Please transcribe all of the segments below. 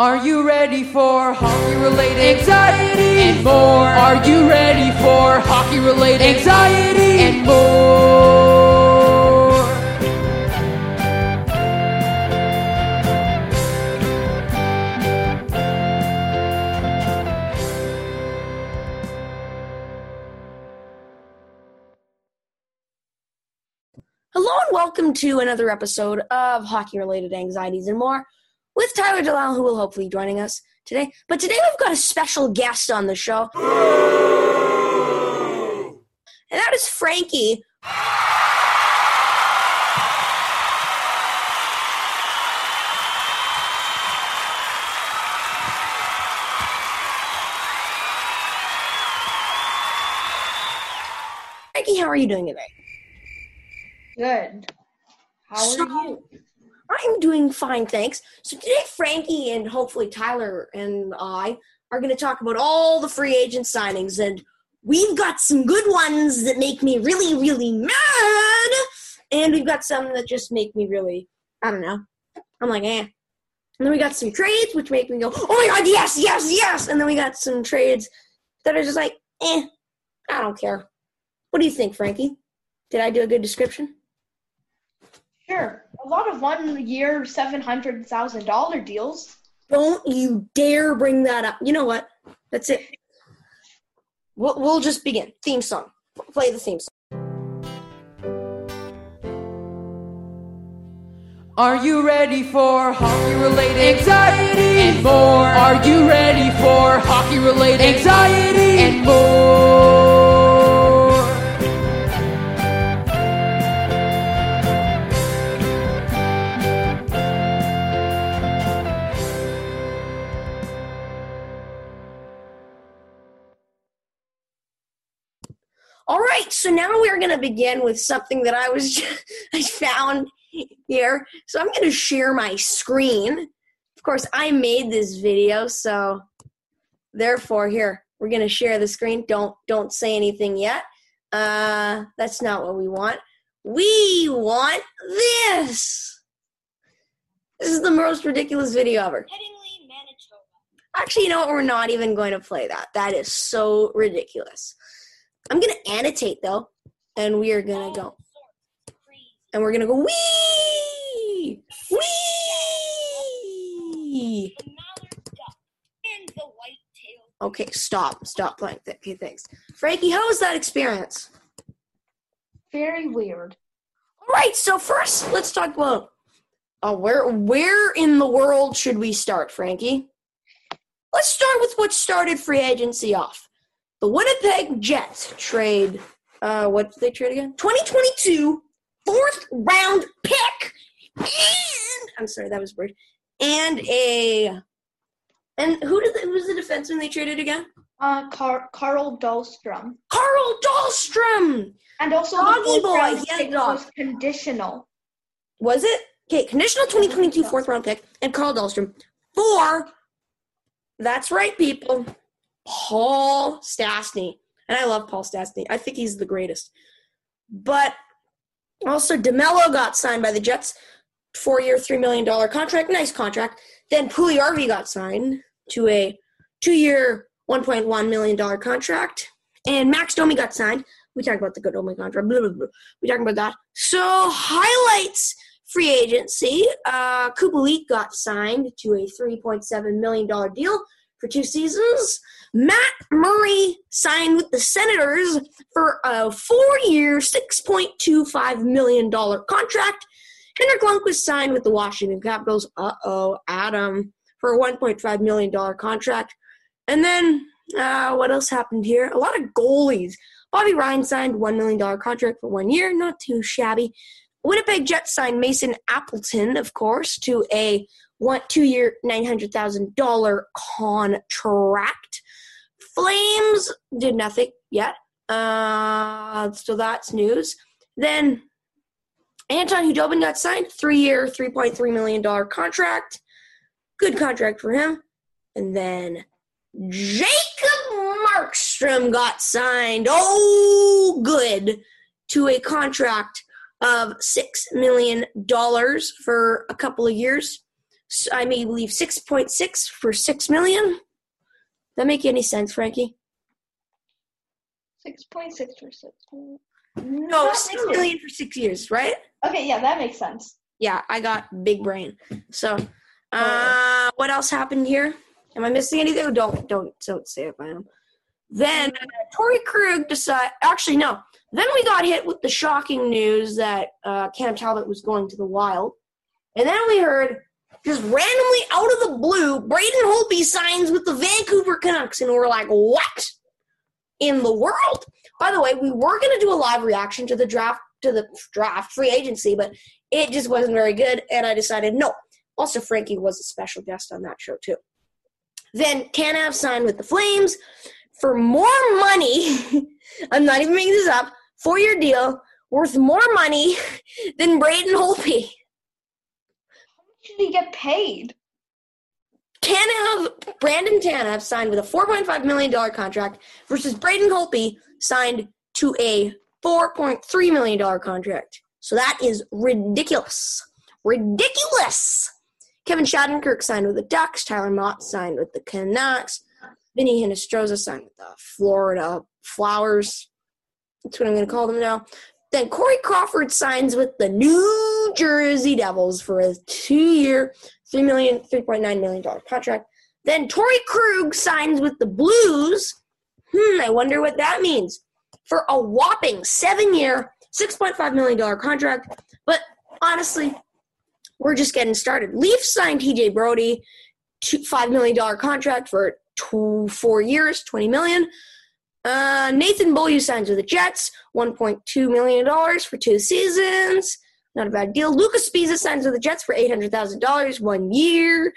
Are you ready for hockey related anxiety and more? Are you ready for hockey related anxiety and more? Hello and welcome to another episode of Hockey Related Anxieties and More with Tyler DeLisle, who will hopefully be joining us today. But today we've got a special guest on the show. And that is Frankie. Frankie, how are you doing today? Good. How So- are you? I'm doing fine, thanks. So today, Frankie and hopefully Tyler and I are going to talk about all the free agent signings, and we've got some good ones that make me really, really mad, and we've got some that just make me really, I don't know. I'm like, eh. And then we got some trades which make me go, oh my god, yes, yes, yes. And then we got some trades that are just like, eh, I don't care. What do you think, Frankie? Did I do a good description? Sure. A lot of one year, $700,000 deals. Don't you dare bring that up. You know what? That's it. We'll, we'll just begin. Theme song. Play the theme song. Are you ready for hockey related anxiety and more? Are you ready for hockey related anxiety and more? We're going to begin with something that I was just, I found here. So I'm going to share my screen. Of course, I made this video, so therefore here we're going to share the screen. Don't don't say anything yet. Uh, that's not what we want. We want this. This is the most ridiculous video ever. Manitoba. Actually, you know what? We're not even going to play that. That is so ridiculous. I'm going to annotate though, and we are to go. And we're to go wee! Wee! The mallard duck and the white-tailed. Okay, stop. Stop playing. Okay, thanks. Frankie, how was that experience? Very weird. All right, so first, let's talk about uh, where where in the world should we start, Frankie? Let's start with what started free agency off. The Winnipeg Jets trade. Uh, what did they trade again? 2022 fourth round pick. And I'm sorry, that was weird. And a and who did the, who was the defenseman they traded again? Uh, Car- Carl Dahlstrom. Carl Dahlstrom. And also Doggy boy, round he had a pick dog. was conditional. Was it? Okay, conditional 2022 fourth round pick and Carl Dahlstrom for, that's right, people, Paul Stastny. And I love Paul Stastny. I think he's the greatest. But also, DeMelo got signed by the Jets, four year, $3 million contract. Nice contract. Then Puljujarvi got signed to a two year, $1.1 million contract. And Max Domi got signed. We talked about the good Domi contract. Blah, blah, blah. We talking about that. So, highlights free agency. Uh, Kubalik got signed to a $3.7 million deal for two seasons. Matt Murray signed with the Senators for a four year, $6.25 million contract. Henrik Lundqvist signed with the Washington Capitals. Uh oh, Adam, for a $1.5 million contract. And then, uh, what else happened here? A lot of goalies. Bobby Ryan signed $1 million contract for one year, not too shabby. Winnipeg Jets signed Mason Appleton, of course, to a one two year nine hundred thousand dollar contract. Flames did nothing yet. Uh, so that's news. Then Anton Khudobin got signed, three year, three point three million dollar contract. Good contract for him. And then Jacob Markstrom got signed. Oh, good to a contract of six million dollars for a couple of years. I may point six for six million. That make any sense, Frankie? Six point six for six. No, Not six million for six years, right? Okay, yeah, that makes sense. Yeah, I got big brain. So, uh, what else happened here? Am I missing anything? Don't don't don't say if I am. Then uh, Torrey Krug decided. Actually, no. Then we got hit with the shocking news that uh, Cam Talbot was going to the Wild, and then we heard just randomly out of the blue, Braden Holtby signs with the Vancouver Canucks, and we're like, what in the world? By the way, we were going to do a live reaction to the draft to the draft free agency, but it just wasn't very good, and I decided no. Also, Frankie was a special guest on that show too. Then Tanev signed with the Flames for more money. I'm not even making this up. Four year deal worth more money than Braden Holtby. Should he get paid? Tanev, Brandon Tanev signed with a $4.5 million contract versus Braden Holtby signed to a $4.3 million contract. So that is ridiculous. Ridiculous. Kevin Shattenkirk signed with the Ducks. Tyler Motte signed with the Canucks. Vinny Hinostroza signed with the Florida Flowers. That's what I'm going to call them now. Then Corey Crawford signs with the New Jersey Devils for a two-year, three million, three point nine million dollar contract. Then Torrey Krug signs with the Blues. Hmm, I wonder what that means for a whopping seven-year, six point five million dollar contract. But honestly, we're just getting started. Leafs signed TJ Brodie, two, five million dollar contract for two, four years, twenty million. Uh, Nathan Beaulieu signs with the Jets, one point two million dollars for two seasons. Not a bad deal. Lucas Sbisa signs with the Jets for eight hundred thousand dollars, one year.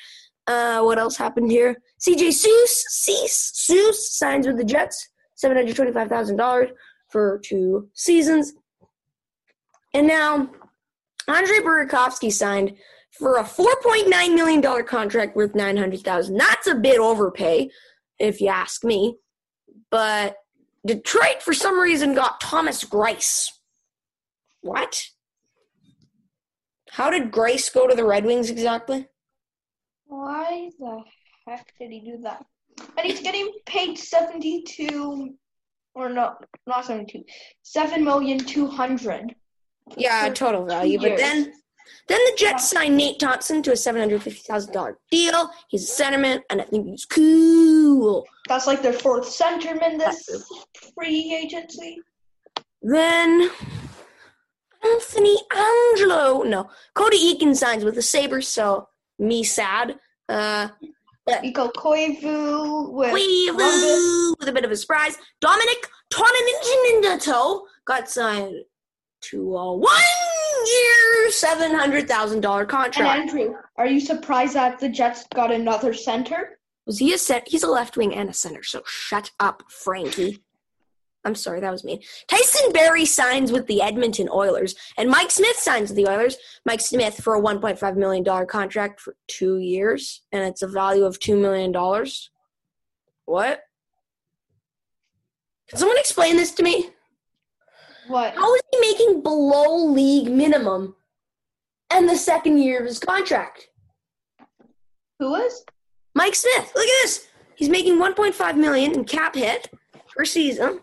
Uh, what else happened here? CJ Suess, Cease, Suess signs with the Jets, seven hundred twenty-five thousand dollars for two seasons. And now, Andre Burakovsky signed for a four point nine million dollar contract worth $900,000. That's a bit overpay, if you ask me. But Detroit, for some reason, got Thomas Greiss. What? How did Grace go to the Red Wings exactly? Why the heck did he do that? And he's getting paid seventy-two, or no, not seventy-two, seven million two hundred. Yeah, total value. But then. Then the Jets signed Nate Thompson to a seven hundred fifty thousand dollar deal. He's a centerman, and I think he's cool. That's like their fourth centerman this free agency. Then Anthony Angelo, no, Cody Eakin signs with the Sabres. So me sad. Uh, Nico Koivu with. Weevil with a bit of a surprise. Dominic Toninato got signed to a one-year, seven hundred thousand dollar contract. And. Andrew, are you surprised that the Jets got another center? Was he a set? He's a left wing and a center. So shut up, Frankie. I'm sorry, that was mean. Tyson Barrie signs with the Edmonton Oilers, and Mike Smith signs with the Oilers. Mike Smith for a 1.5 million dollar contract for two years, and it's a value of two million dollars. What? Can someone explain this to me? What? How is he making below league minimum and the second year of his contract? Who is? Mike Smith, look at this. He's making 1.5 million in cap hit per season,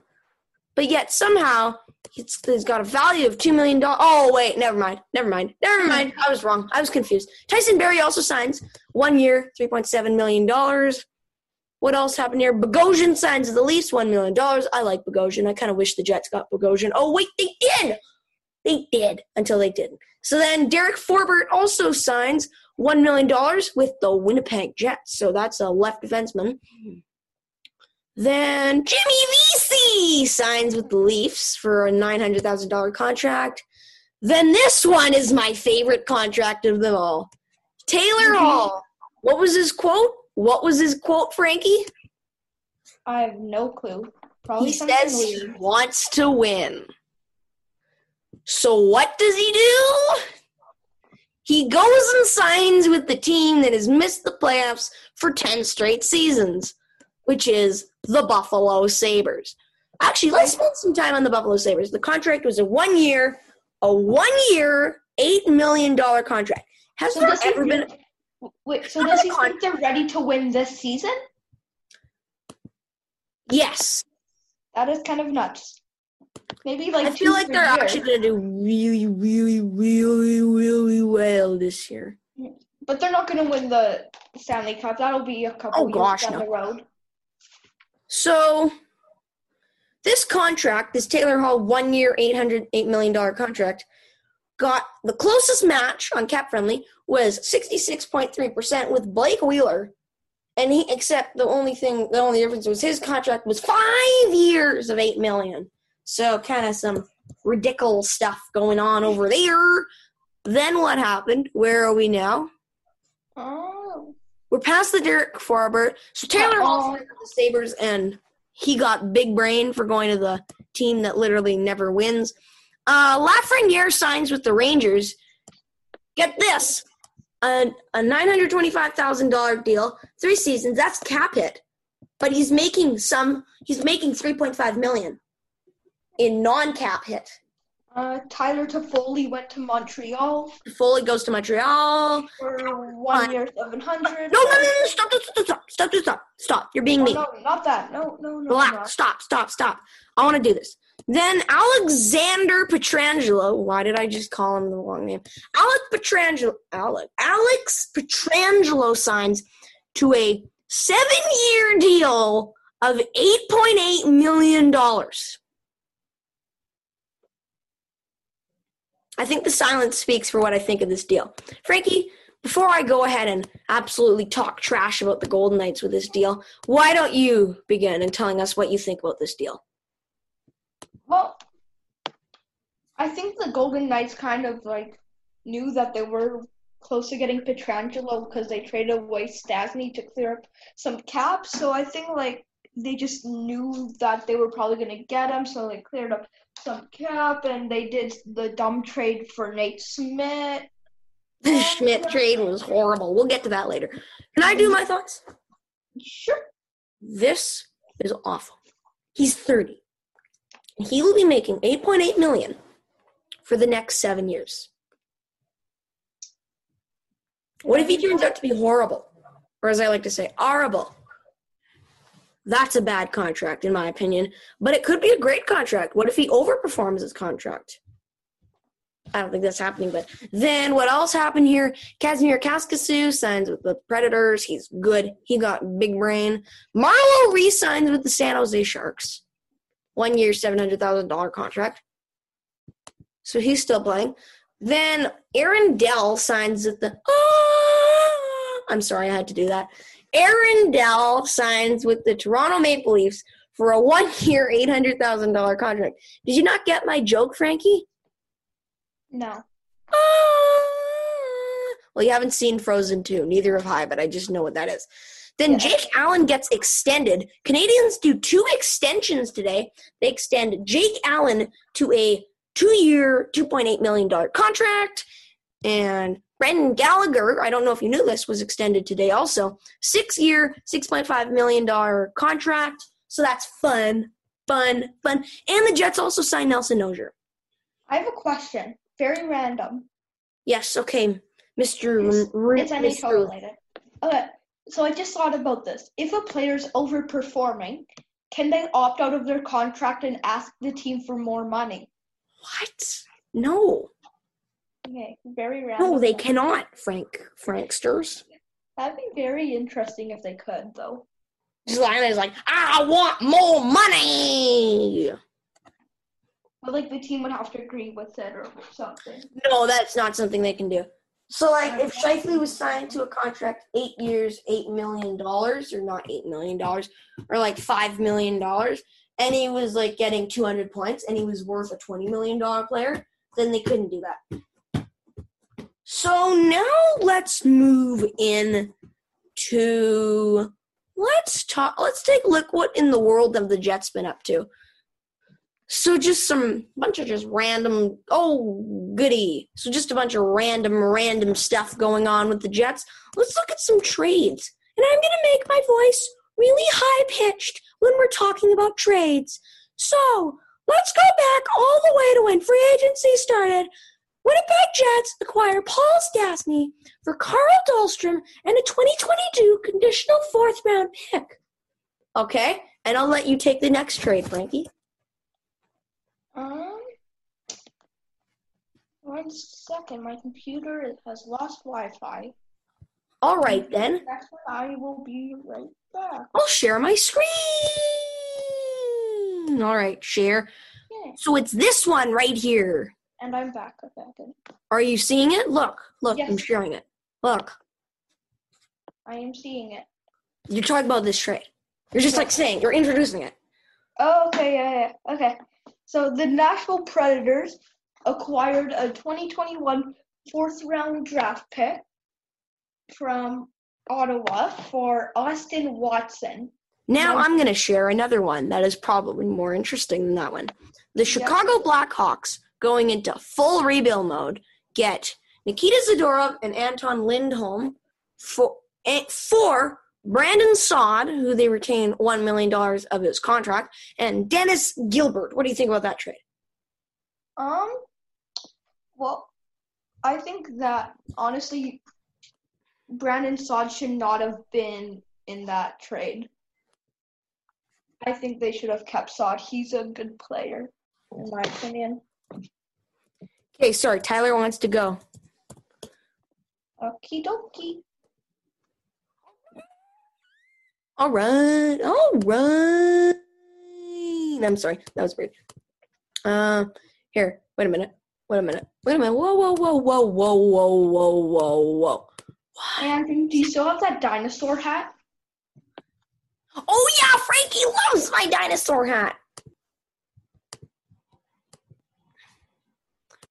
but yet somehow he's, he's got a value of two million dollars. Oh wait, never mind, never mind, never mind. I was wrong. I was confused. Tyson Barrie also signs one year, 3.7 million dollars. What else happened here? Bogosian signs the Leafs, one million dollars. I like Bogosian. I kind of wish the Jets got Bogosian. Oh wait, they did. They did until they didn't. So then Derek Forbort also signs one million dollars with the Winnipeg Jets. So that's a left defenseman. Then Jimmy Vesey signs with the Leafs for a nine hundred thousand dollar contract. Then this one is my favorite contract of them all. Taylor Mhm. Hall. What was his quote? What was his quote, Frankie? I have no clue. Probably he says weird. he wants to win. So what does he do? He goes and signs with the team that has missed the playoffs for 10 straight seasons, which is the Buffalo Sabres. Actually, let's spend some time on the Buffalo Sabres. The contract was a one year, a one year, $8 million contract. Has So there ever been Wait, so does he think they're ready to win this season? Yes. That is kind of nuts. Maybe like I feel like they're year. actually going to do really, really, really, really well this year. But they're not going to win the Stanley Cup. That'll be a couple Oh, years gosh, down no. the road. So, this contract, this Taylor Hall one year, $808 million contract, got the closest match on cap friendly was 66.3% with Blake Wheeler. And he, except the only thing, the only difference was his contract was five years of $8 million. So, kind of some ridiculous stuff going on over there. Then what happened? Where are we now? Oh. We're past the Derek Forbort. So Taylor Hall with the Sabres, and he got big brain for going to the team that literally never wins. Uh, Lafreniere signs with the Rangers. Get this, a, a nine hundred twenty-five thousand dollar deal, three seasons. That's cap hit, but he's making some. He's making three point five million in non-cap hit. Uh, Tyler Toffoli went to Montreal Foley goes to Montreal. for one year, seven hundred. No, no, no, no! Stop! Stop! Stop! Stop! Stop! Stop! Stop! You're being Oh, mean. no, not that. No, no, no. Relax. no. Stop, stop, stop. I want to do this. Then Alexander Pietrangelo. Why did I just call him the wrong name? Alex Pietrangelo. Alex, Alex Pietrangelo signs to a seven-year deal of eight point eight million dollars. I think the silence speaks for what I think of this deal. Frankie, before I go ahead and absolutely talk trash about the Golden Knights with this deal, why don't you begin in telling us what you think about this deal? Well, I think the Golden Knights kind of like knew that they were close to getting Pietrangelo because they traded away Stastny to clear up some cap. So I think like they just knew that they were probably going to get him, so they cleared up some cap and they did the dumb trade for Nate Schmidt. The Schmidt trade was horrible. We'll get to that later. Can I do my thoughts? Sure. This is awful. He's 30. He will be making 8.8 million for the next 7 years. What if he turns out to be horrible? Or as I like to say, horrible. That's a bad contract in my opinion, but it could be a great contract. What if he overperforms his contract? I don't think that's happening, but then what else happened here? Kasimir Kaskisuo signs with the Predators. He's good. He got big brain. Marleau re-signs with the San Jose Sharks. One year, $700,000 contract. So he's still playing. Then Aaron Dell signs with the. Ah, I'm sorry, I had to do that. Aaron Dell signs with the Toronto Maple Leafs for a one year, $800,000 contract. Did you not get my joke, Frankie? No. Ah. Well, you haven't seen Frozen 2. Neither have I, but I just know what that is. Then Yeah. Jake Allen gets extended. Canadians do two extensions today. They extend Jake Allen to a two year, $2.8 million contract. And Brendan Gallagher, I don't know if you knew this, was extended today also. Six year, $6.5 million contract. So that's fun, fun, fun. And the Jets also signed Nelson Nogier. I have a question. Very random. Yes, okay, Mr. It's- R- It's NHL Mr. related. Okay, so I just thought about this. If a player's overperforming, can they opt out of their contract and ask the team for more money? What? No, Okay, very random. no, they cannot, Frank Franksters. That'd be very interesting if they could, though. Zelina is like, I want more money. But like the team would have to agree with it or something. No, that's not something they can do. So, like, if Scheifele was signed to a contract eight years, eight million dollars, or not eight million dollars, or like five million dollars, and he was like getting two hundred points, and he was worth a twenty million dollar player, then they couldn't do that. So now let's move in to let's talk. Let's take a look what in the world have the Jets been up to. So just some bunch of just random oh goody. So just a bunch of random random stuff going on with the Jets. Let's look at some trades. And I'm going to make my voice really high pitched when we're talking about trades. So, let's go back all the way to when free agency started Winnipeg Jets acquire Paul Stastny for Carl Dahlstrom and a 2022 conditional fourth round pick. Okay, and I'll let you take the next trade, Frankie. Um, one second. My computer has lost Wi-Fi. All right then. That's I will be right back. I'll share my screen. All right, share. Yeah. So it's this one right here. And I'm back. Okay. Are you seeing it? Look, look, I'm sharing it. Look, I am seeing it. you're talking about this trade. You're just like saying, you're introducing it. Oh, okay, yeah, yeah. Okay. So the Nashville Predators acquired a 2021 fourth round draft pick from Ottawa for Austin Watson. Now I'm going to share another one that is probably more interesting than that one. The Chicago Blackhawks going into full rebuild mode get Nikita Zadorov and Anton Lindholm for, eh, for Brandon Saad, who they retain $1 million of his contract, and Dennis Gilbert. What do you think about that trade? Um, well, I think that honestly, Brandon Saad should not have been in that trade. I think they should have kept Saad. He's a good player, in my opinion. Okay, sorry, Tyler wants to go. Okie dokie. All right, all right. I'm sorry, that was weird. Uh, here, wait a minute, wait a minute, wait a minute. Whoa, whoa, whoa, whoa, whoa, whoa, whoa, whoa, whoa. And do you still have that dinosaur hat? Oh yeah, Frankie loves my dinosaur hat.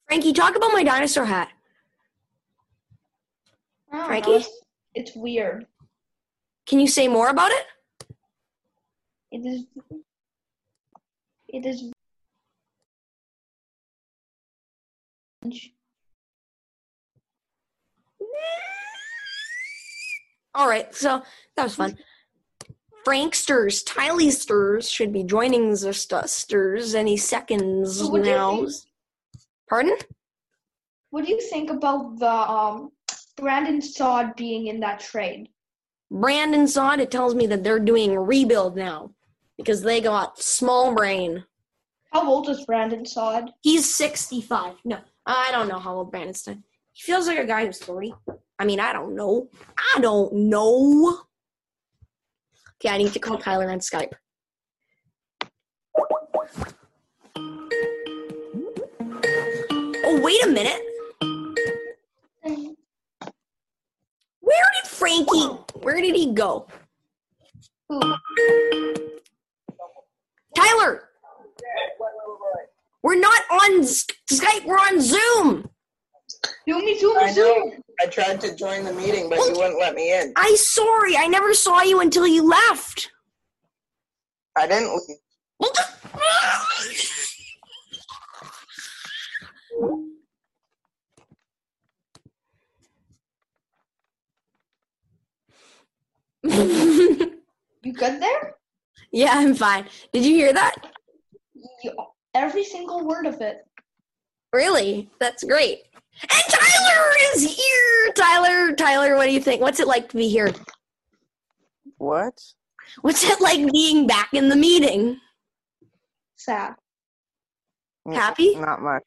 Frankie, talk about my dinosaur hat. Don't know, Frankie? It's, it's weird. Can you say more about it? It is. It is. All right, so that was fun. Franksters, Tylysters should be joining the Stusters any seconds now. Pardon? What do you think about the um Brandon Saad being in that trade? Brandon Saad, it tells me that they're doing rebuild now because they got small brain. How old is Brandon Saad? He's 65. No, I don't know how old Brandon's done. He feels like a guy who's 40. I mean, I don't know. I don't know. Okay, I need to call Tyler on Skype. Oh, wait a minute. Where did Frankie, where did he go? Who? Tyler! We're not on Skype, we're on Zoom. Zoom me, zoom I me, zoom. I tried to join the meeting, but you wouldn't let me in. I sorry, I never saw you until you left. I didn't leave. You good there? yeah, I'm fine. Did you hear that? You, every single word of it. Really? That's great. And Tyler is here. Tyler, Tyler, what do you think? What's it like to be here? What? What's it like being back in the meeting? Sad. Happy? Not much.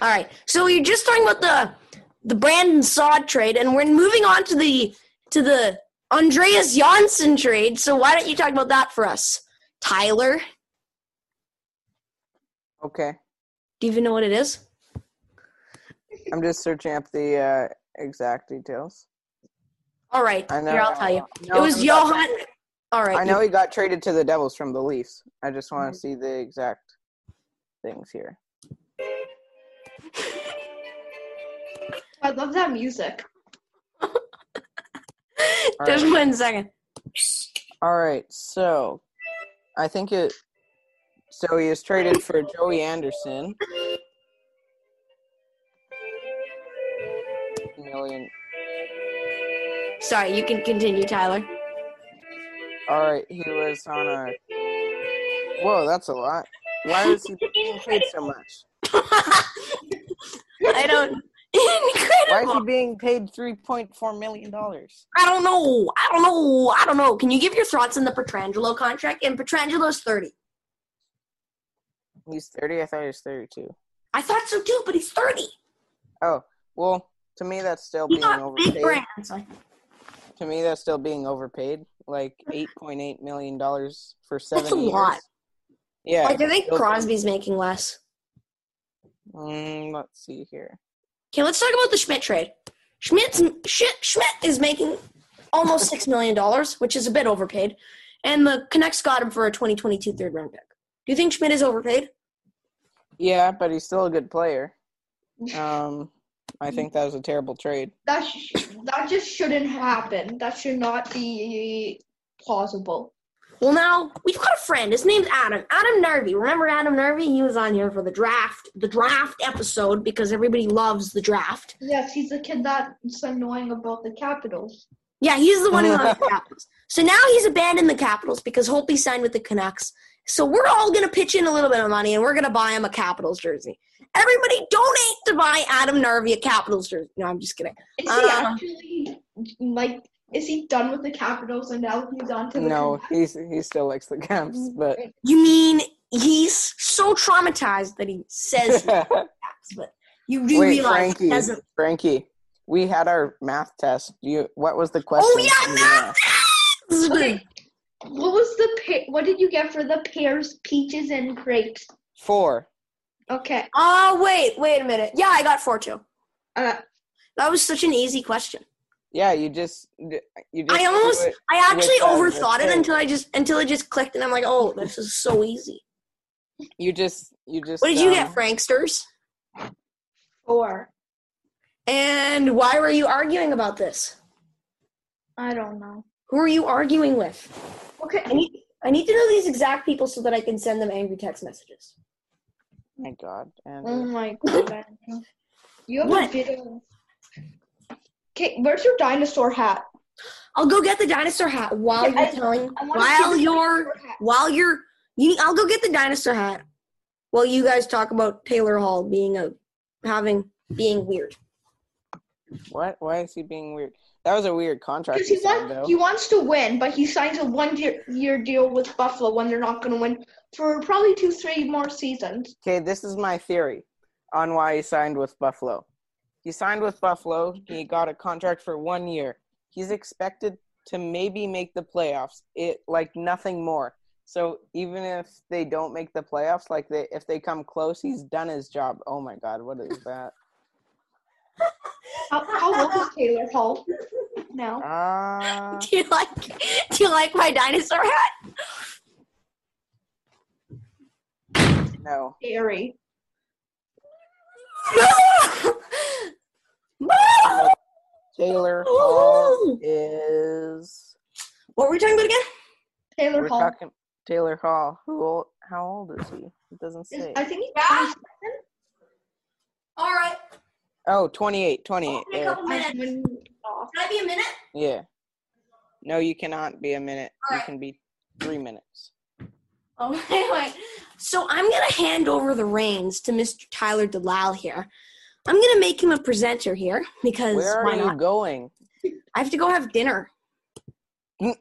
All right. So you're just talking about the the Brandon Saad trade, and we're moving on to the to the Andreas Johnsson trade. So why don't you talk about that for us, Tyler? Okay. Do you even know what it is? I'm just searching up the uh, exact details. All right. I know. Here, I'll tell you. No, it was I'm not- Johan. All right. I know he got traded to the Devils from the Leafs. I just want to see the exact things here. I love that music. Just Alright. one second. All right, so I think it. So he is traded for Joey Anderson. Million. Sorry, you can continue, Tyler. All right, he was on a. Whoa, that's a lot. Why is he being paid so much? I don't. Why is he being paid three point four million dollars? I don't know. I don't know. I don't know. Can you give your thoughts on the Pietrangelo contract? And Pietrangelo's 30. He's thirty. I thought he was thirty-two. I thought so too, but he's 30. Oh well, to me that's still He being got big overpaid. brands. To me that's still being overpaid. Like eight point eight million dollars for seven That's a years. lot. Yeah. Like, I think Crosby's making less. Mm, let's see here. Okay, let's talk about the Schmidt trade. Schmidt's, Schmidt, Schmidt is making almost $6 million, which is a bit overpaid. And the Canucks got him for a 2022 third round pick. Do you think Schmidt is overpaid? Yeah, but he's still a good player. Um, I think that was a terrible trade. That sh- that just shouldn't happen. That should not be plausible. Well, now we've got a friend. His name's Adam. Adam Narvey. Remember Adam Narvey? He was on here for the draft, the draft episode because everybody loves the draft. Yes, he's the kid that's annoying about the Capitals. Yeah, he's the one who loves the Capitals. So now he's abandoned the Capitals because Holtby signed with the Canucks. So we're all gonna pitch in a little bit of money and we're gonna buy him a Capitals jersey. Everybody donate to buy Adam Narvey a Capitals jersey. No, I'm just kidding. Is he Uh, actually like? Is he done with the Capitals and now he's on to the No, he's he still likes the Caps, but You mean he's so traumatized that he says he Caps, but you do wait, realize he Frankie, doesn't. Frankie, we had our math test. You, what was the question? Oh yeah, math. math? Okay. What was the pa- What did you get for the pears, peaches, and grapes? Four. Okay. Oh wait, wait a minute. Yeah, I got four too. Uh, That was such an easy question. Yeah, you just you just I almost. I actually overthought it until I just, until it just clicked, and I'm like, oh, this is so easy. You just you just. What did you um, get, Franksters? four. And why were you arguing about this? I don't know. Who are you arguing with? Okay. I need, I need to know these exact people so that I can send them angry text messages. My God, and Oh my god. You have What? a bit of. Okay, where's your dinosaur hat? I'll go get the dinosaur hat while Yeah, you're I- telling, I while you're, while you're, you, I'll go get the dinosaur hat while you guys talk about Taylor Hall being a, having, being weird. what? Why is he being weird? That was a weird contract. Because He he, signed, want, he wants to win, but he signs a one year, year deal with Buffalo when they're not going to win for probably two, three more seasons. Okay, this is my theory on why he signed with Buffalo. He signed with Buffalo. He got a contract for one year. He's expected to maybe make the playoffs. It like nothing more. So even if they don't make the playoffs, like they if they come close, he's done his job. Oh my God, what is that? How, how old is Taylor Hall now? Ah, Do you like, do you like my dinosaur hat? no. Scary. Taylor Hall is. what were we talking about again? Taylor We're Hall. talking Taylor Hall. Who? Old, how old is he? It doesn't Is- say. I think he's Yeah. All right. Oh, 28, 28. A couple minutes. Can I be a minute? Yeah. No, you cannot be a minute. You Alright. can be three minutes. Oh, anyway. So I'm gonna hand over the reins to Mr. Tyler Delisle here. I'm gonna make him a presenter here because Where why are you not? going? I have to go have dinner.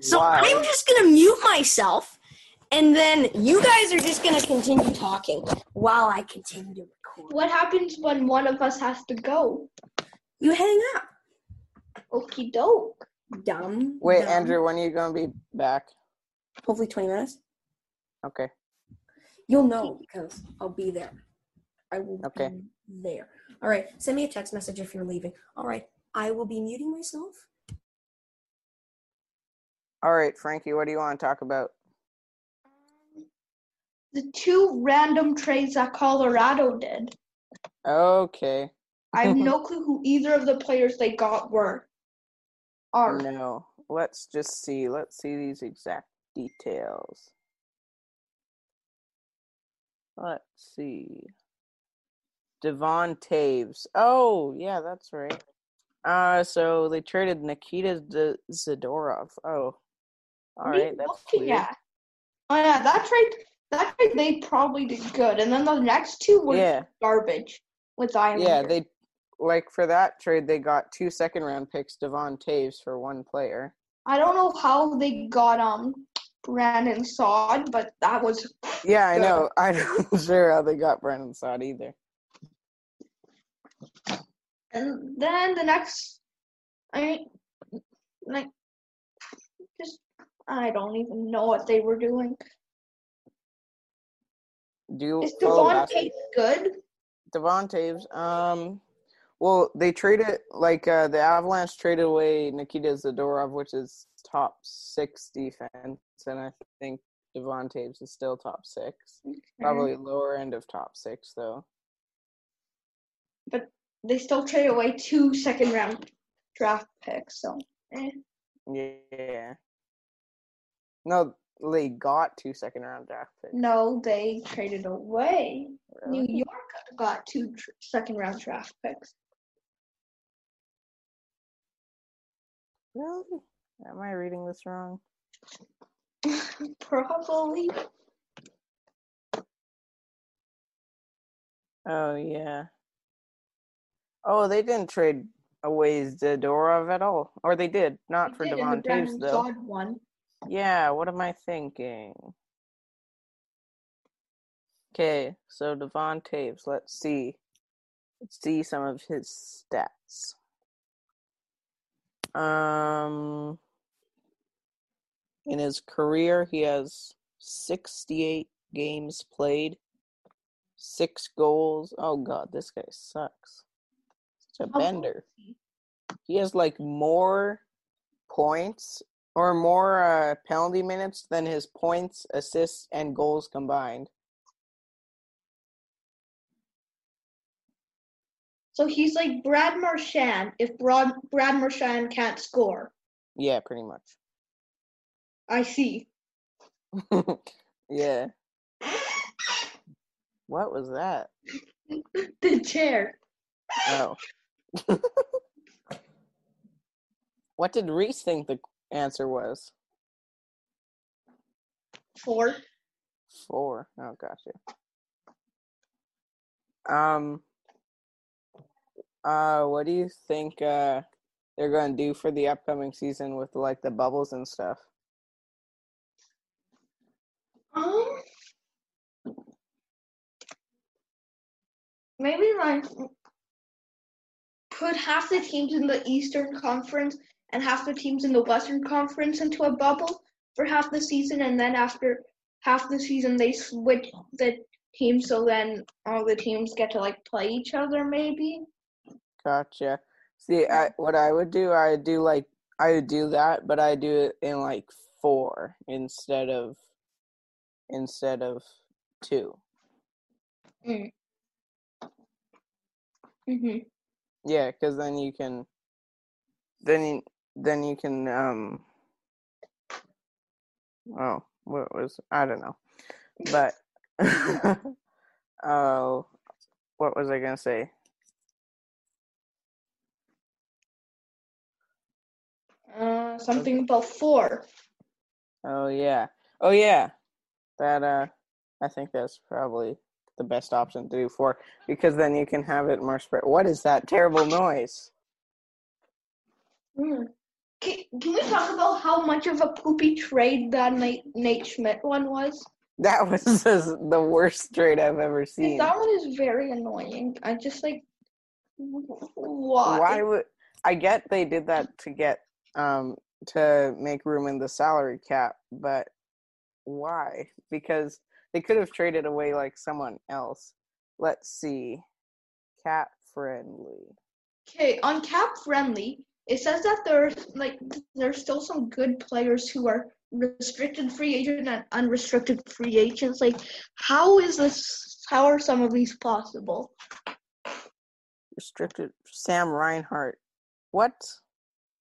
So Why? I'm just gonna mute myself, and then you guys are just gonna continue talking while I continue to record. What happens when one of us has to go? You hang up, Okie doke. dumb. Wait, dumb. Andrew, when are you going to be back? Hopefully 20 minutes. Okay. You'll know because I'll be there. I will Okay. be there. All right. Send me a text message if you're leaving. All right. I will be muting myself. All right, Frankie, what do you want to talk about? The two random trades that Colorado did. Okay. I have no clue who either of the players they got were. Are. No. Let's just see. Let's see these exact details. Let's see. Devon Toews. Oh, yeah, that's right. Uh, so they traded Nikita Z- Zadorov. Oh, all right, that's weird. at? Oh yeah, that trade that trade they probably did good, and then the next two were Yeah, garbage with Islander. yeah. They like for that trade they got two second round picks, Devon Toews for one player. I don't know how they got um Brandon Saad, but that was Yeah, I know. I'm not sure how they got Brandon Saad either. And then the next I mean like just I don't even know what they were doing. Do you Is follow Devon basket- good? Devon Toews. Um, well, they traded like uh, the Avalanche traded away Nikita Zadorov, which is top six defense, and I think Devon Toews is still top six. Probably lower end of top six though. They still traded away two second round draft picks, so eh. Yeah. No, they got two second round draft picks. no, they traded away. New York got two tr- second round draft picks. Really? Am I reading this wrong? Probably. Oh yeah. Oh, they didn't trade away Zadorov at all, or they did not for They did in Devon Toews though. One. Yeah, what am I thinking? Okay, so Devon Toews, let's see. Let's see some of his stats. Um in his career he has 68 games played, 6 goals. Oh god, this guy sucks. A How bender he has like more points or more uh, penalty minutes than his points, assists, and goals combined. So he's like Brad Marchand if Brad, Brad Marchand can't score. Yeah, pretty much. I see. yeah. What was that? the chair. Oh. what did Reese think the answer was? Four. Four. Oh, gotcha. Um. Uh, what do you think? Uh, they're going to do for the upcoming season with like the bubbles and stuff? Um, maybe like put half the teams in the Eastern Conference and half the teams in the Western Conference into a bubble for half the season, and then after half the season they switch the teams so then all the teams get to like play each other. Maybe. Gotcha. See, I, what I would do, I would do like I would do that, but I do it in like four instead of instead of two. Mhm. Yeah, because then you can, then you, then you can um. Oh, what was I don't know, but oh, what was I gonna say? Uh, something about four. Oh yeah, oh yeah, that uh, I think that's probably the best option to do for because then you can have it more spread. What is that terrible noise? Hmm. Can, can we talk about how much of a poopy trade that Nate, Nate Schmidt one was? That was the worst trade I've ever seen. That one is very annoying. I just like why? why would I get they did that to get um to make room in the salary cap, but why? Because they could have traded away like someone else. Let's see. Cap friendly. Okay, on cap friendly, it says that there's like there's still some good players who are restricted free agent and unrestricted free agents. Like, how is this? How are some of these possible? Restricted Sam Reinhart. What?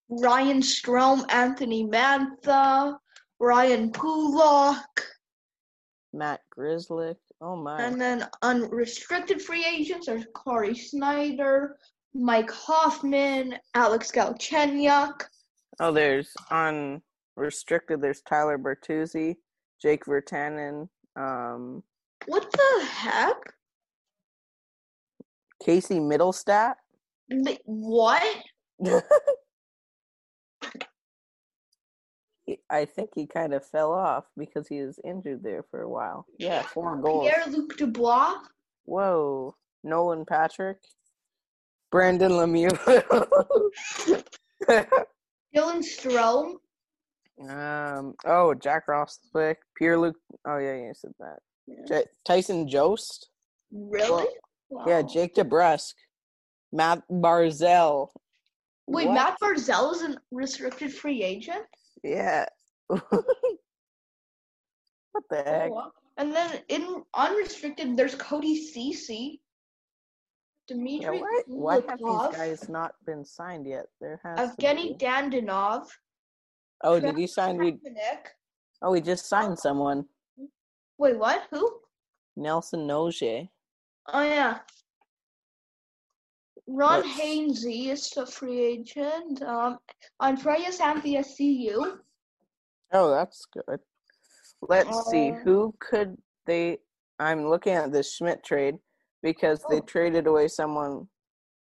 Ryan Strome, Anthony Mantha, Ryan Pulock, Matt Grzelcyk. Oh my. and then unrestricted free agents are Corey Snyder, Mike Hoffman, Alex Galchenyuk. Oh, there's unrestricted. There's Tyler Bertuzzi, Jake Virtanen, Um, What the heck? Casey Mittelstadt. What? I think he kind of fell off because he was injured there for a while. Yeah, four goals. Pierre Luc Dubois? Whoa. Nolan Patrick. Brandon Lemieux. Dylan Strome? um. Oh, Jack Roswick. Pierre Luc. Oh yeah, you said that. J- Tyson Jost. Really? Yeah, Wow. Jake DeBrusk. Matt Barzal. Wait, What? Matt Barzal is a restricted free agent? Yeah. what the oh, heck? And then in unrestricted, there's Cody Ceci, Yeah, Dmitry why, why have these guys not been signed yet? There has to Evgeny be. Dandanov, Oh, did he sign? We Kaepernick. oh, we just signed oh. someone. Wait, what? Who? Nelson Nogier. Oh yeah. Ron Let's- Hainsey is a free agent. Um, Andreas Athanasiou. Oh, that's good. Let's see. Uh, Who could they? I'm looking at the Schmidt trade because they Oh. traded away someone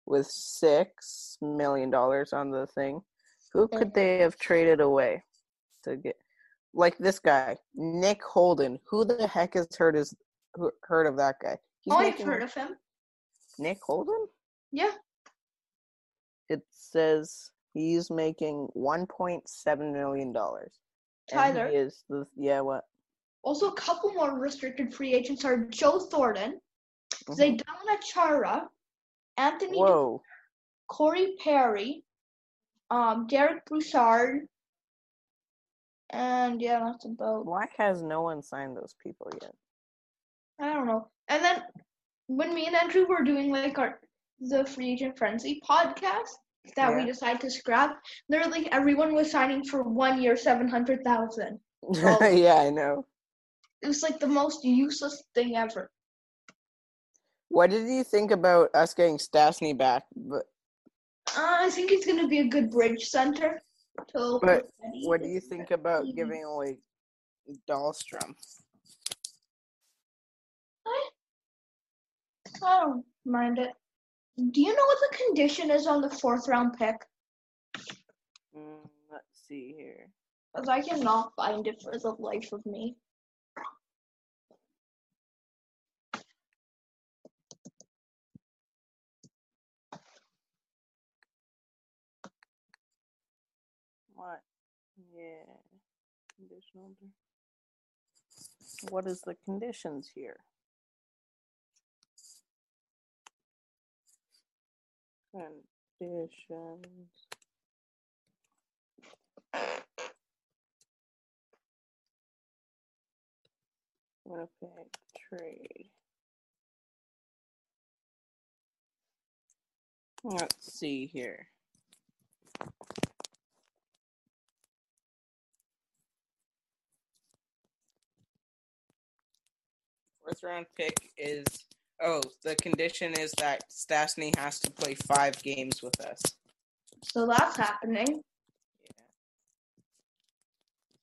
with six million dollars on the thing. Who could they have traded away to get? Like this guy, Nick Holden. Who the heck has heard is heard of that guy? He's Oh, I've making- heard of him. Nick Holden. Yeah. It says he's making 1.7 million dollars. Tyler. he is the yeah what? Also, a couple more restricted free agents are Joe Thornton, Mhm. Zdeno Chara, Anthony Whoa. Corey Perry, um, Derek Brassard, and yeah, that's about. Why has no one signed those people yet? I don't know. And then when me and Andrew were doing like our the free agent frenzy podcast that we decided to scrap, literally everyone was signing for one year, seven hundred thousand. Yeah, I know. It was like the most useless thing ever. What did you think about us getting Stastny back? But Uh, I think he's gonna be a good bridge center. To But what do you think about giving away Dahlstrom? I, I don't mind it. Do you know what the condition is on the fourth round pick? Mm, let's see here. Because I cannot find it for the life of me. What? Yeah. Conditional. What is the conditions here? Conditions. Winnipeg trade. Let's see here. Fourth round pick is oh, the condition is that Stastny has to play five games with us. So that's happening. Yeah.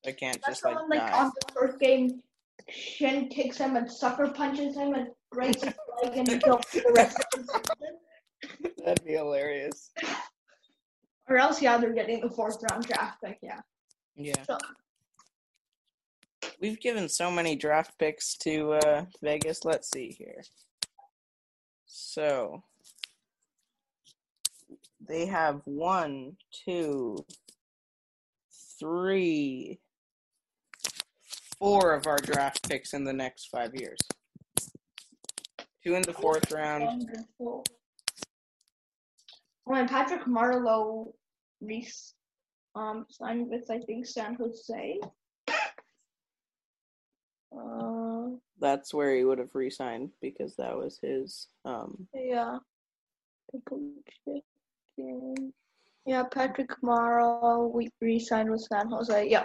I can't That's just like someone like die. on the first game, Shin kicks him and sucker punches him and breaks his leg and he goes for the rest of the season. That'd be hilarious. Or else, yeah, they're getting the fourth round draft pick. Yeah. Yeah. So- We've given so many draft picks to uh, Vegas. Let's see here. So they have one, two, three, four of our draft picks in the next five years. Two in the fourth round. Wonderful. Oh, and Patrick Marleau Reese um signed with I think San Jose. Uh, That's where he would have re-signed because that was his. Um, yeah. Yeah, Patrick Marleau we re-signed with San Jose. Yeah.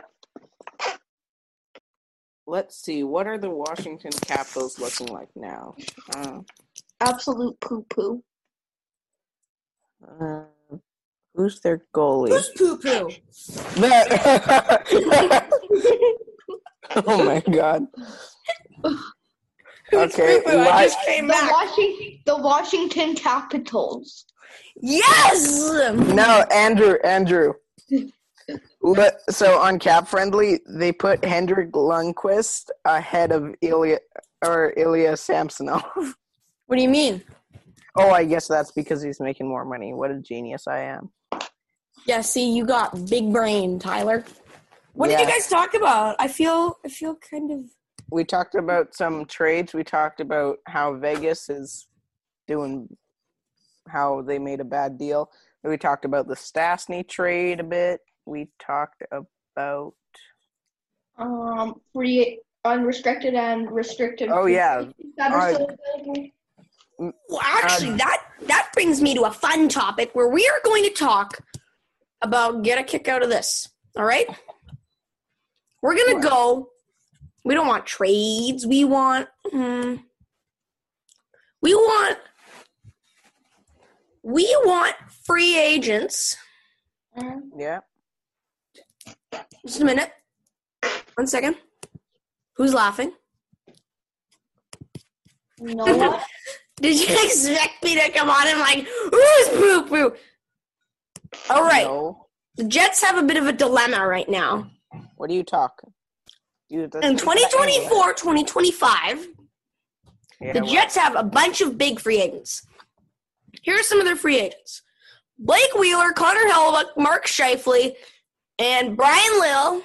let's see. What are the Washington Capitals looking like now? Uh, Absolute poo poo. Uh, who's their goalie? Who's poo poo? That- oh my god. Okay, Poo-poo, I just came The back. Washington, the Washington Capitals. Yes. No, Andrew, Andrew. Let- So on Cap Friendly, they put Henrik Lundqvist ahead of Ilya or Ilya Samsonov. What do you mean? Oh, I guess that's because he's making more money. What a genius I am. Yeah, see, you got big brain, Tyler. What did you guys talk about? I feel, I feel kind of. We talked about some trades. We talked about how Vegas is doing, how they made a bad deal. We talked about the Stastny trade a bit. We talked about Um, free, unrestricted, and restricted. Oh, free yeah. agents that are Uh. Well, actually, Um, that that brings me to a fun topic where we are going to talk about get a kick out of this. All right, we're gonna go. We don't want trades. We want. hmm, we want. We want free agents. Mhm. yeah. Just a minute. One second. Who's laughing? No one. Did you expect me to come on and like, who's poo poo? All right. No. The Jets have a bit of a dilemma right now. What are you talking? You, In 2024, 2025, Yeah, the well, Jets have a bunch of big free agents. Here are some of their free agents Blake Wheeler, Connor Hellebuyck, Mark Scheifele, and Brian Lill,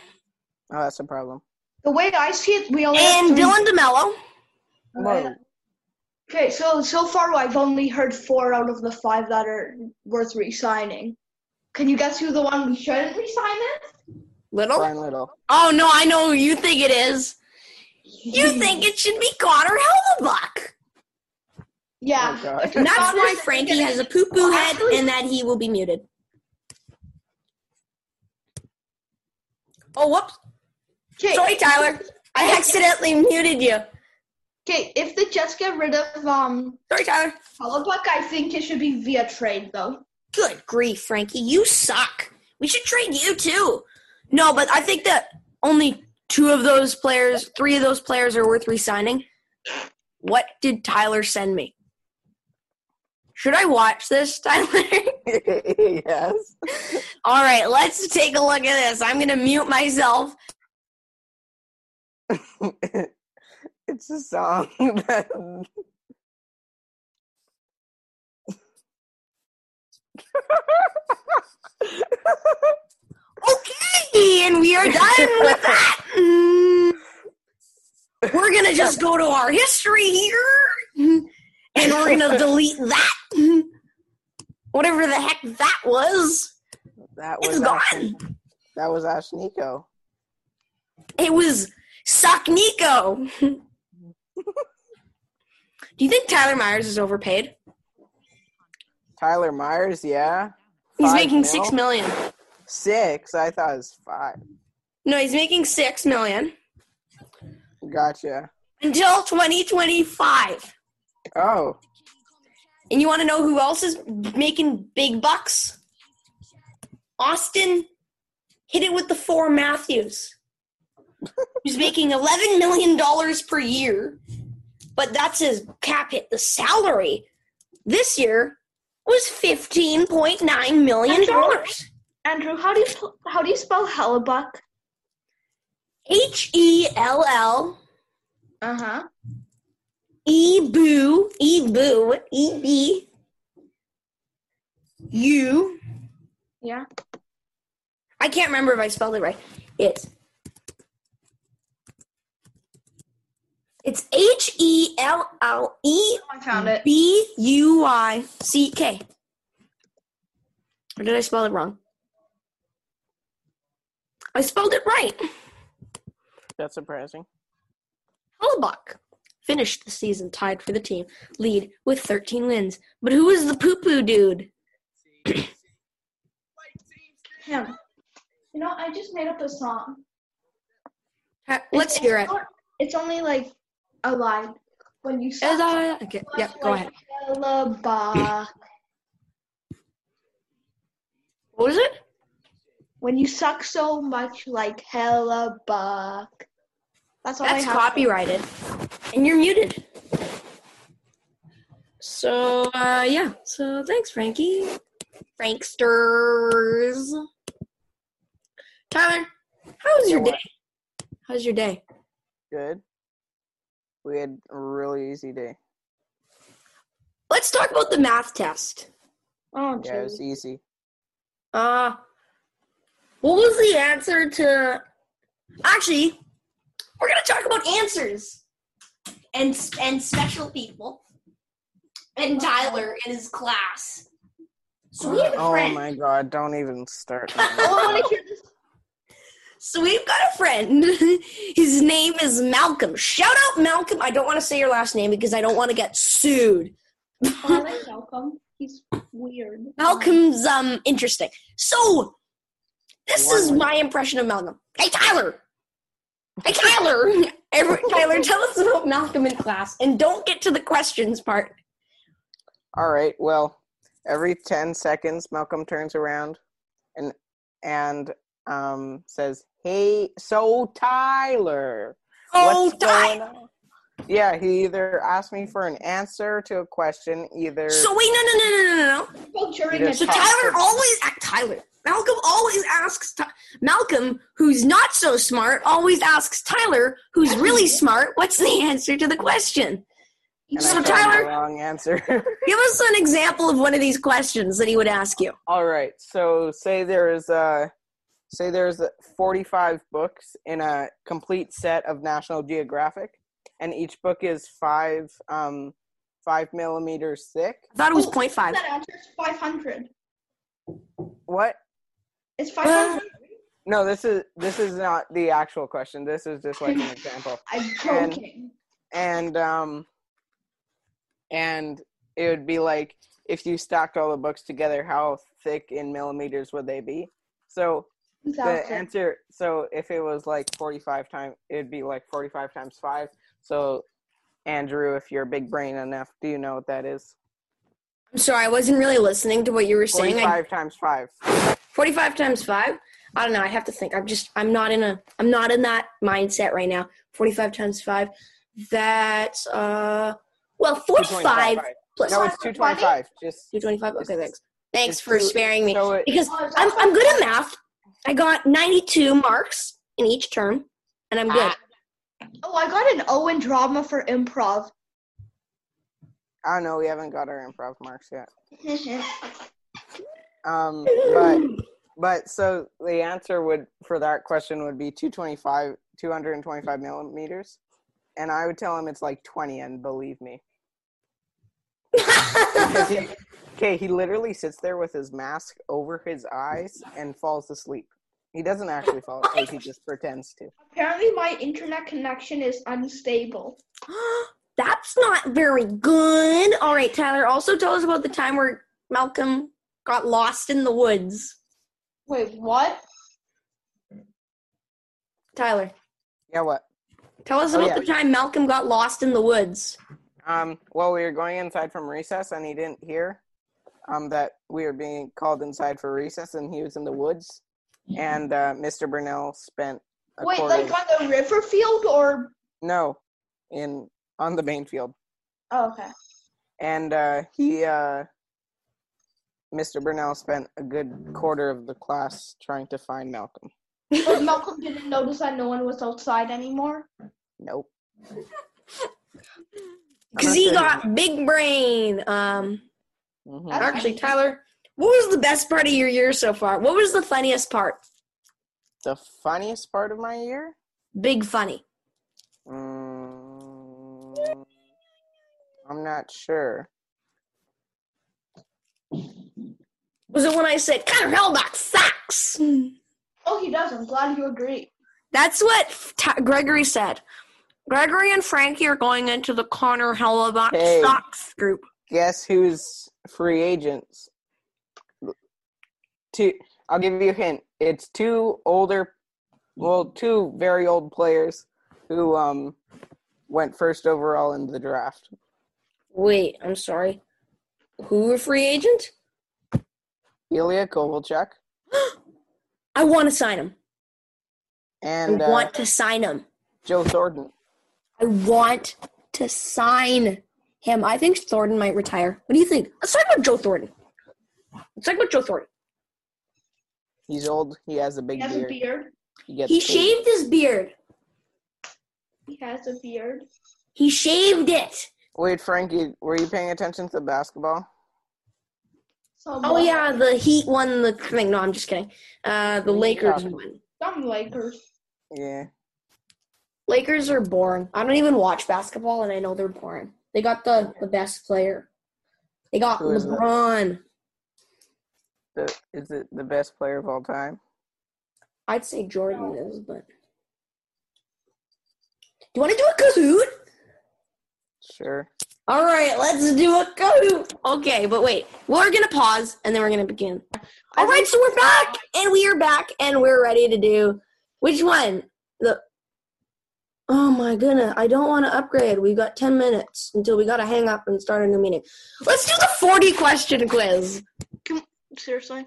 Oh, that's a problem. The way I see it, we only and three- Dylan DeMelo. Uh, Whoa. Okay, so so far I've only heard four out of the five that are worth re-signing. Can you guess who the one we shouldn't re-sign is? Little? Bryan Little. Oh, no, I know who you think it is. You think it should be Connor Hellebuyck. Yeah. Oh, God. And that's not why Frankie has a it's- poo poo Well, head actually- and that he will be muted. Oh, whoops. Okay, Sorry, Tyler. I accidentally muted you. Okay, if the Jets get rid of um Sorry, Tyler. Hellebuyck, I think it should be via trade though. Good grief, Frankie. You suck. We should trade you too. No, but I think that only two of those players, three of those players are worth re-signing. What did Tyler send me? Should I watch this, Tyler? yes. All right, let's take a look at this. I'm going to mute myself. it's a song that Okay, and we are done with that. Mm. We're to just go to our history here, and we're to delete that. Whatever the heck that was. that was It's Ash- gone. that was Ash Nico. It was Suck Nico. Do you think Tyler Myers is overpaid? Tyler Myers, yeah. He's making mil? six million. Six. I thought it was five. No, he's making six million Gotcha. until 2025. Oh, And you want to know who else is making big bucks? Austin hit it with the four Matthews. He's making $11 million per year, but that's his cap hit. The salary this year was $15.9 million. Andrew, how do you how do you spell Hellebuyck? H E L L Uh huh. E boo E boo E B U. Yeah. I can't remember if I spelled it right. It's it's H E L L E I found it. B U I C K. Or did I spell it wrong? I spelled it right. that's surprising. Hellebuyck finished the season tied for the team lead with 13 wins. But who is the poo poo dude? Him. You know, I just made up a song. Uh, Let's It's- hear it's it. not- It's only like a line. When you Is suck that- Okay, so yeah, go like ahead. Hellebuyck. What was it? When you suck so much like Hellebuyck. That's all That's I have. copyrighted. And you're muted. So, uh, yeah. So, thanks, Frankie. Franksters. Tyler, how was your Yeah, what? day? How's your day? Good. We had a really easy day. Let's talk about the math test. Oh, Yeah, it was easy. Uh, what was the answer to? Actually, we're gonna talk about answers and and special people and Tyler and his class. So we have a friend. Oh my god, don't even start. Oh, I want to hear this. So we've got a friend. His name is Malcolm. Shout out Malcolm. I don't want to say your last name because I don't want to get sued. Oh, I like Malcolm. He's weird. Malcolm's um interesting. So this is my impression of Malcolm. Hey Tyler. Hey Tyler. Every, Tyler, tell us about Malcolm in class, and don't get to the questions part. All right. Well, every ten seconds, Malcolm turns around and and um says, "Hey, so Tyler, Oh, what's going Tyler. on?" Yeah, he either asked me for an answer to a question, either So wait, no, no, no, no, no, no. Well, during He a just So Tyler always, Tyler, Malcolm always asks, Ty- Malcolm, who's not so smart, always asks Tyler, who's really smart, what's the answer to the question? and So I told him Tyler- the wrong answer. Give us an example of one of these questions that he would ask you. All right. So say there's uh say there's 45 books in a complete set of National Geographic, and each book is five um five millimeters thick. I thought it was Oh, 0.5. That answer 500. What? It's 500. No, this is this is not the actual question. This is just like an example. I'm and- joking. And um and it would be like if you stacked all the books together, how thick in millimeters would they be? So the answer so if it was like 45 times it'd be like 45 times 5 so andrew if you're big brain enough do you know what that is I'm sorry, I wasn't really listening to what you were saying. 45 I, times 5 45 times 5? I don't know. I have to think. I'm just, I'm not in a, I'm not in that mindset right now. 45 times 5. That's, uh, well, 45 225. plus no it's 225 just 225. Okay, thanks. Thanks it's for two- sparing me. so it, because Oh, I'm, I'm good at math. I got 92 marks in each term, and I'm good. Oh, I got an O in drama for improv. i don't know we haven't got our improv marks yet um but but so the answer would for that question would be 225 225 millimeters and i would tell him it's like 20 and believe me he- Okay, he literally sits there with his mask over his eyes and falls asleep. He doesn't actually fall asleep, he just pretends to. Apparently, my internet connection is unstable. That's not very good. All right, Tyler, also tell us about the time where Malcolm got lost in the woods. Wait, what? Tyler, Yeah, what? tell us Oh, about yeah. the time Malcolm got lost in the woods. Um, well, we were going inside from recess and he didn't hear um, that we were being called inside for recess and he was in the woods. And uh, Mr. Burnell spent a Wait, quarter. like on the river field or? no, in on the main field. Oh, okay. And uh, he, uh, Mr. Burnell spent a good quarter of the class trying to find Malcolm. But Malcolm didn't notice that no one was outside anymore. Nope. Because he got big brain. Um, Mhm. actually, Tyler, what was the best part of your year so far? What was the funniest part? The funniest part of my year? Big funny. Mm, I'm not sure. Was it when I said Connor Hellebuyck sucks? Oh, he does. I'm glad you agree. That's what T- Gregory said. Gregory and Frankie are going into the Connor Hellebuyck Hey. sucks group. Guess who's free agents? Two. I'll give you a hint. It's two older, well, two very old players who um went first overall in the draft. Wait, I'm sorry. Who a free agent? Ilya Kovalchuk I want to sign him. and I uh, want to sign him. Joe Thornton. I want to sign him. I think Thornton might retire. What do you think? Let's talk about Joe Thornton. Let's talk about Joe Thornton. He's old. He has a big He has a beard. beard. He gets He shaved his beard. He has a beard. He shaved it. Wait, Frankie, were you paying attention to basketball? Some Oh yeah, the Heat won the thing. No, I'm just kidding. Uh, the What are you Lakers talking- won. Some Lakers. Yeah. Lakers are boring. I don't even watch basketball, and I know they're boring. They got the the best player. They got Who is it? LeBron. The, is it the best player of all time? I'd say Jordan is, but. Do you want to do a Kahoot? Sure. All right, let's do a Kahoot. Okay, but wait, we're gonna pause and then we're gonna begin. All right, so we're back and we are back and we're ready to do which one? The. Oh my goodness, I don't want to upgrade. We've got ten minutes until we gotta hang up and start a new meeting. Let's do the forty question quiz. Seriously?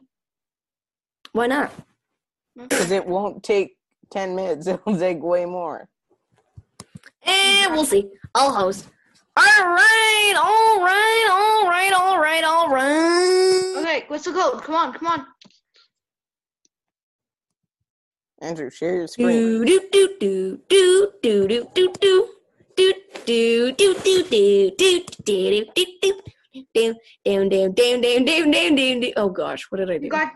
Why not? Hmm? Because it won't take 10 minutes. It'll take way more. And we'll see. I'll host. All right, all right, all right, all right, all right. Okay, what's the code? Come on, come on. Andrew, share your screen. Do do do do do do do do do do do do do do do do do do down down down down down down down down down. Oh gosh, what did I do? You got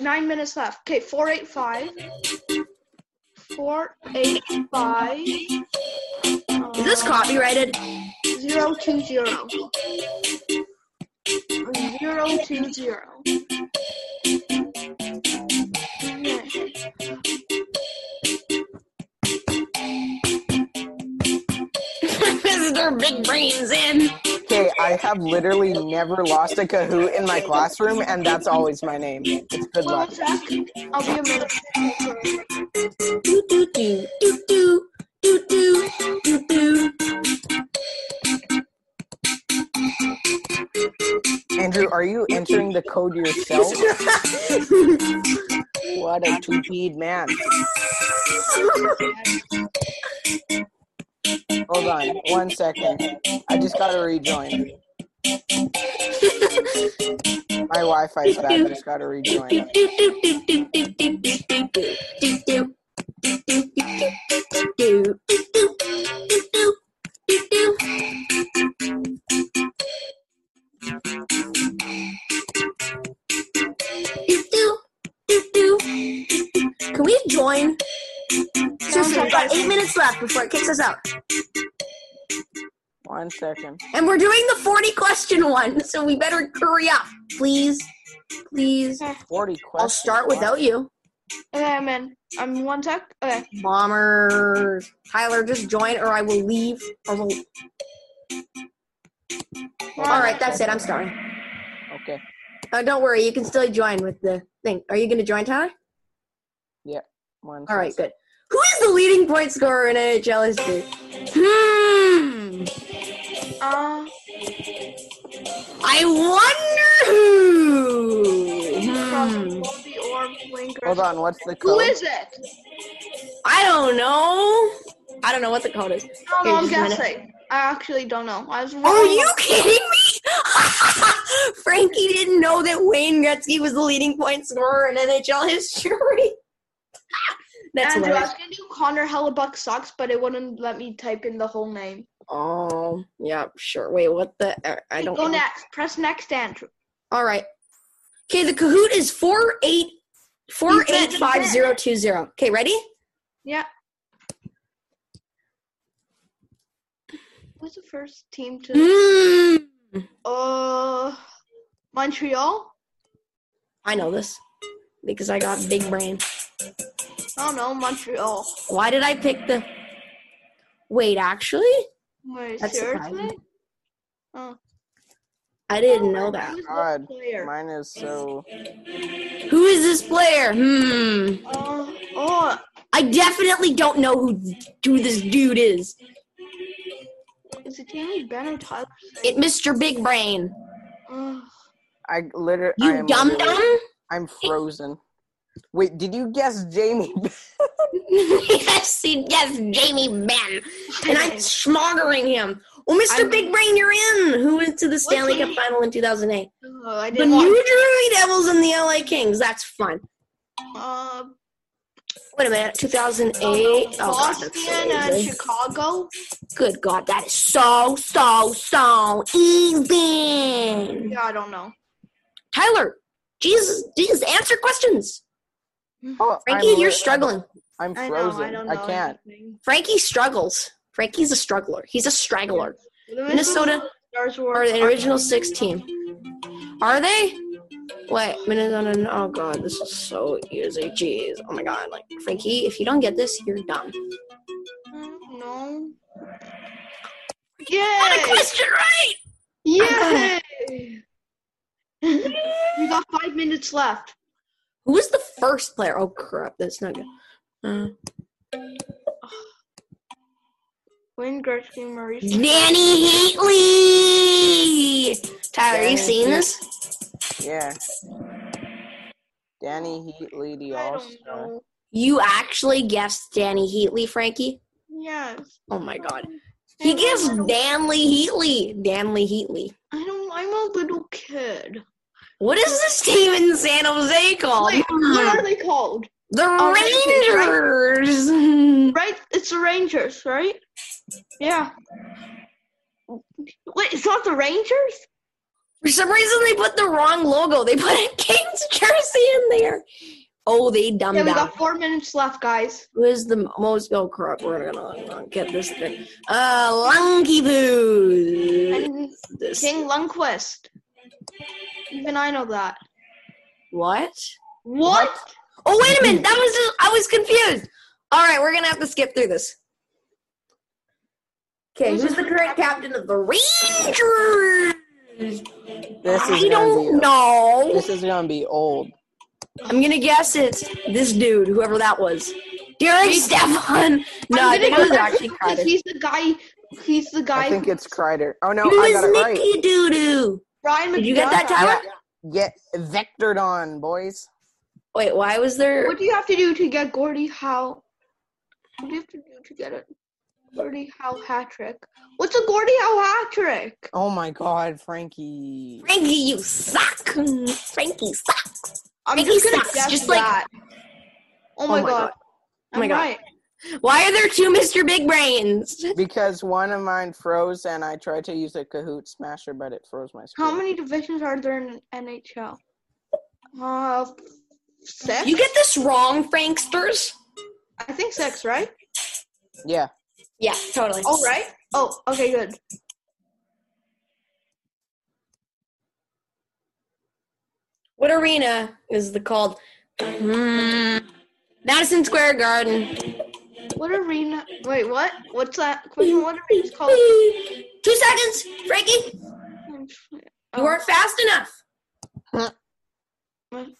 nine minutes left. Okay, four eight five. Four eight five. Is this copyrighted? Zero two zero. Zero two zero. Mr. Big Brains in. Okay, I have literally never lost a Kahoot in my classroom, and that's always my name. It's good Wait luck. sec. I'll be a minute. Are you entering the code yourself? What a two-peed man. Hold on, one second. I just gotta rejoin. My Wi-Fi's bad. I just gotta rejoin. Can we join? Seriously, we've got eight minutes left before it kicks us out. One second. And we're doing the 40 question one, so we better hurry up. Please. Please. Forty questions. I'll start without you. Okay, I'm in. I'm one sec. Okay. Bombers. Tyler, just join or I will leave. Or will... All right, that's it. I'm starting. Okay. Uh, don't worry, you can still join with the thing. Are you going to join, Tyler? One All right, good. Who is the leading point scorer in NHL history? Hmm. Uh, I wonder who. from Hmm. Bobby Orr, Hold on. What's the Who code? is it? I don't know. I don't know what the code is. I don't Here, know. I'm just a minute. guessing. I actually don't know. I was wrong. Are you kidding me? Frankie didn't know that Wayne Gretzky was the leading point scorer in NHL history. That's Andrew, I hilarious. was gonna do Connor Hellebuyck sucks, but it wouldn't let me type in the whole name. Oh, yeah, sure. Wait, what the? uh, I don't. Go next. Press next, Andrew. All right. Okay, the Kahoot is four eight four eight five zero two zero. Okay, ready? Yeah. What's the first team to? Mm, Uh, Montreal. I know this because I got big brain. I don't know. Montreal. Why did I pick the? Wait, actually, Wait, That's seriously? surprising. Oh. I didn't know that. Who's the God, player? mine is so. Who is this player? Hmm. Uh, oh, I definitely don't know who who this dude is. is it Jamie Benn or Tyler? It Mr. Big Brain. I literally. You dumb dumb. I'm frozen. Wait, did you guess Jamie? yes, he, yes, Jamie Benn. And I'm smothering him. Oh, Mr. I'm- Big Brain, you're in. Who went to the Stanley Cup final in 2008? Oh, I The didn't New watch. Jersey Devils and the LA Kings. That's fun. Uh, Wait a minute, 2008. Oh, God, that's so Boston and easy. Chicago. Good God, that is so, so, so easy. Yeah, I don't know. Tyler, Jesus, Jesus, answer questions. Oh, Frankie, I'm you're li- struggling. I'm I know. frozen. I don't I, can't. anything. Frankie struggles. Frankie's a struggler. He's a straggler. The Minnesota Stars were Are the original six team? Are they? Wait, Minnesota. Oh god, this is so easy. Jeez. Oh my god. Like Frankie, if you don't get this, you're dumb. Mm, no. Got a question right. Yay! you got five minutes left. Who was the first player? Oh crap, that's not good. Uh, Wayne Gretzky, Maurice. Dany Heatley. Tyler, Danny you seen Heatley. this? Yeah. Dany Heatley, the I All Star. You actually guessed Dany Heatley, Frankie? Yes. Oh my god. He I guessed don't- Danley Heatley. Danley Heatley. I don't. I'm a little kid. What is this team in San Jose called? Wait, what are they called? The Oh, Rangers. Right? It's the Rangers, right? Yeah. Wait, it's not the Rangers? For some reason, they put the wrong logo. They put a Kings jersey in there. Oh, they dumbed Yeah, we down. got four minutes left, guys. Who is the most? Oh crap! We're gonna uh, get this thing. Uh, Lunky Boo. King Lundqvist. Even I know that. what? What? Oh wait a minute. That was just, I was confused. All right, we're gonna have to skip through this. Okay, Who's who's the the current captain of the Rangers? This is I don't be. know. This is gonna be old. I'm gonna guess it's this dude, whoever that was. Derek Stepan. No, I'm think it was actually because He's the guy. He's the guy. I think it's Kreider. Oh no, Who I got it right. Mickey Doodoo? Brian Did you get that, McDonagh. Tyler? Get vectored on, boys. Wait, why was there? What do you have to do to get Gordie Howe? What do you have to do to get it? Gordie Howe hat trick. What's a Gordie Howe hat trick? Oh my God, Frankie. Frankie, you suck. Frankie sucks. I'm Frankie just gonna sucks, guess just like- that. Oh, oh my, my god. God. Oh my I'm God. right. Why are there two Mr. Big Brains? Because one of mine froze and I tried to use a Kahoot smasher, but it froze my screen. How many divisions are there in NHL? Uh, six. You get this wrong, Franksters. I think six, right? Yeah. Yeah, totally. Oh, right. Oh, okay, good. What arena is the called? Hmm. Madison Square Garden. What arena? Wait, what? What's that question? What arena is called? Two seconds, Frankie. Oh. You weren't fast enough.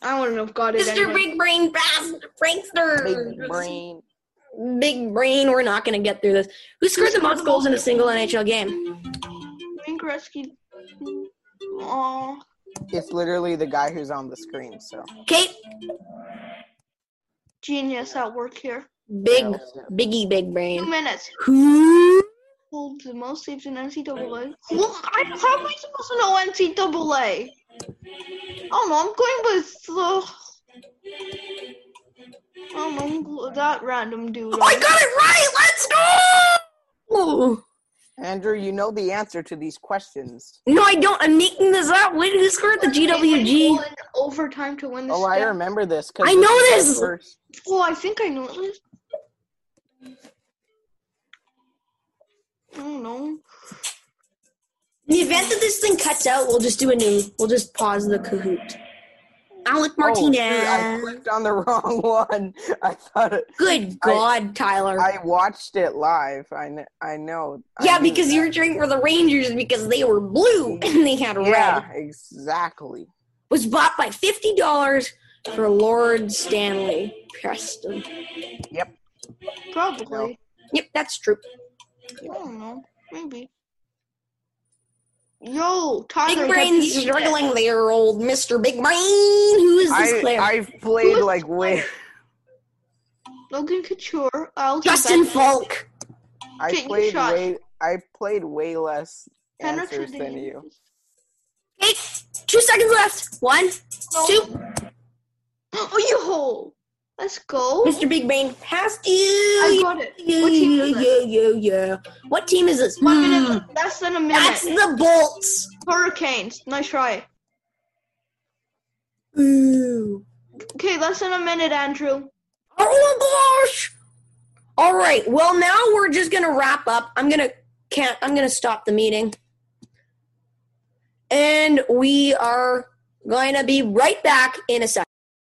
I want to know if God is Mr. anyway. Big Brain Fast Frankster. Big brain. Big Brain. We're not going to get through this. Who scored the most goals in a single NHL game? Wayne Gretzky. Aw. It's literally the guy who's on the screen, so. Kate. Genius at work here. Big, Yeah. Biggie Big brain. Two minutes. Who? Holds the most saves in NCAA. Well, I, how am I supposed to know NCAA? I don't oh, know. I'm going with the. I don't that random dude. Oh, I got it right. Let's go. Andrew, you know the answer to these questions. No, I don't. I'm making this up. Wait, who scored the GWG? Goal Overtime to win the Oh, I remember this. 'cause I know this! First, Oh, I think I know this. I don't know. In the event that this thing cuts out, we'll just do a new. We'll just pause the Kahoot. Alec oh, Martinez. Oh, shoot, I clicked on the wrong one. I thought it. Good God, Tyler. I watched it live. I, kn- I know. Yeah, knew because that. you were cheering for the Rangers because they were blue mm. and they had red. Yeah, red. exactly. Was bought by fifty dollars for Lord Stanley Preston. Probably. Yep, that's true. I don't know. Maybe. Yo, Tyler. Big Brain's have you- struggling there, old Mister Big Brain. Who is this I player? I've played Who is like way. Logan Couture. I'll give Justin that- Falk. I Okay, you played way I played way less Henrik answers than you. Okay, two seconds left. One, No. two. Oh, you hole. Let's go. Mr. Big Brain passed I you. got it. Yeah, What team yeah, is yeah, yeah, yeah. What team is this? One Hmm, minute. Less than a minute. That's the Bolts. Hurricanes. Nice try. Ooh. Okay, less than a minute, Andrew. Oh my gosh! All right. Well, now we're just gonna wrap up. I'm gonna can't. I'm gonna stop the meeting, and we are going to be right back in a second.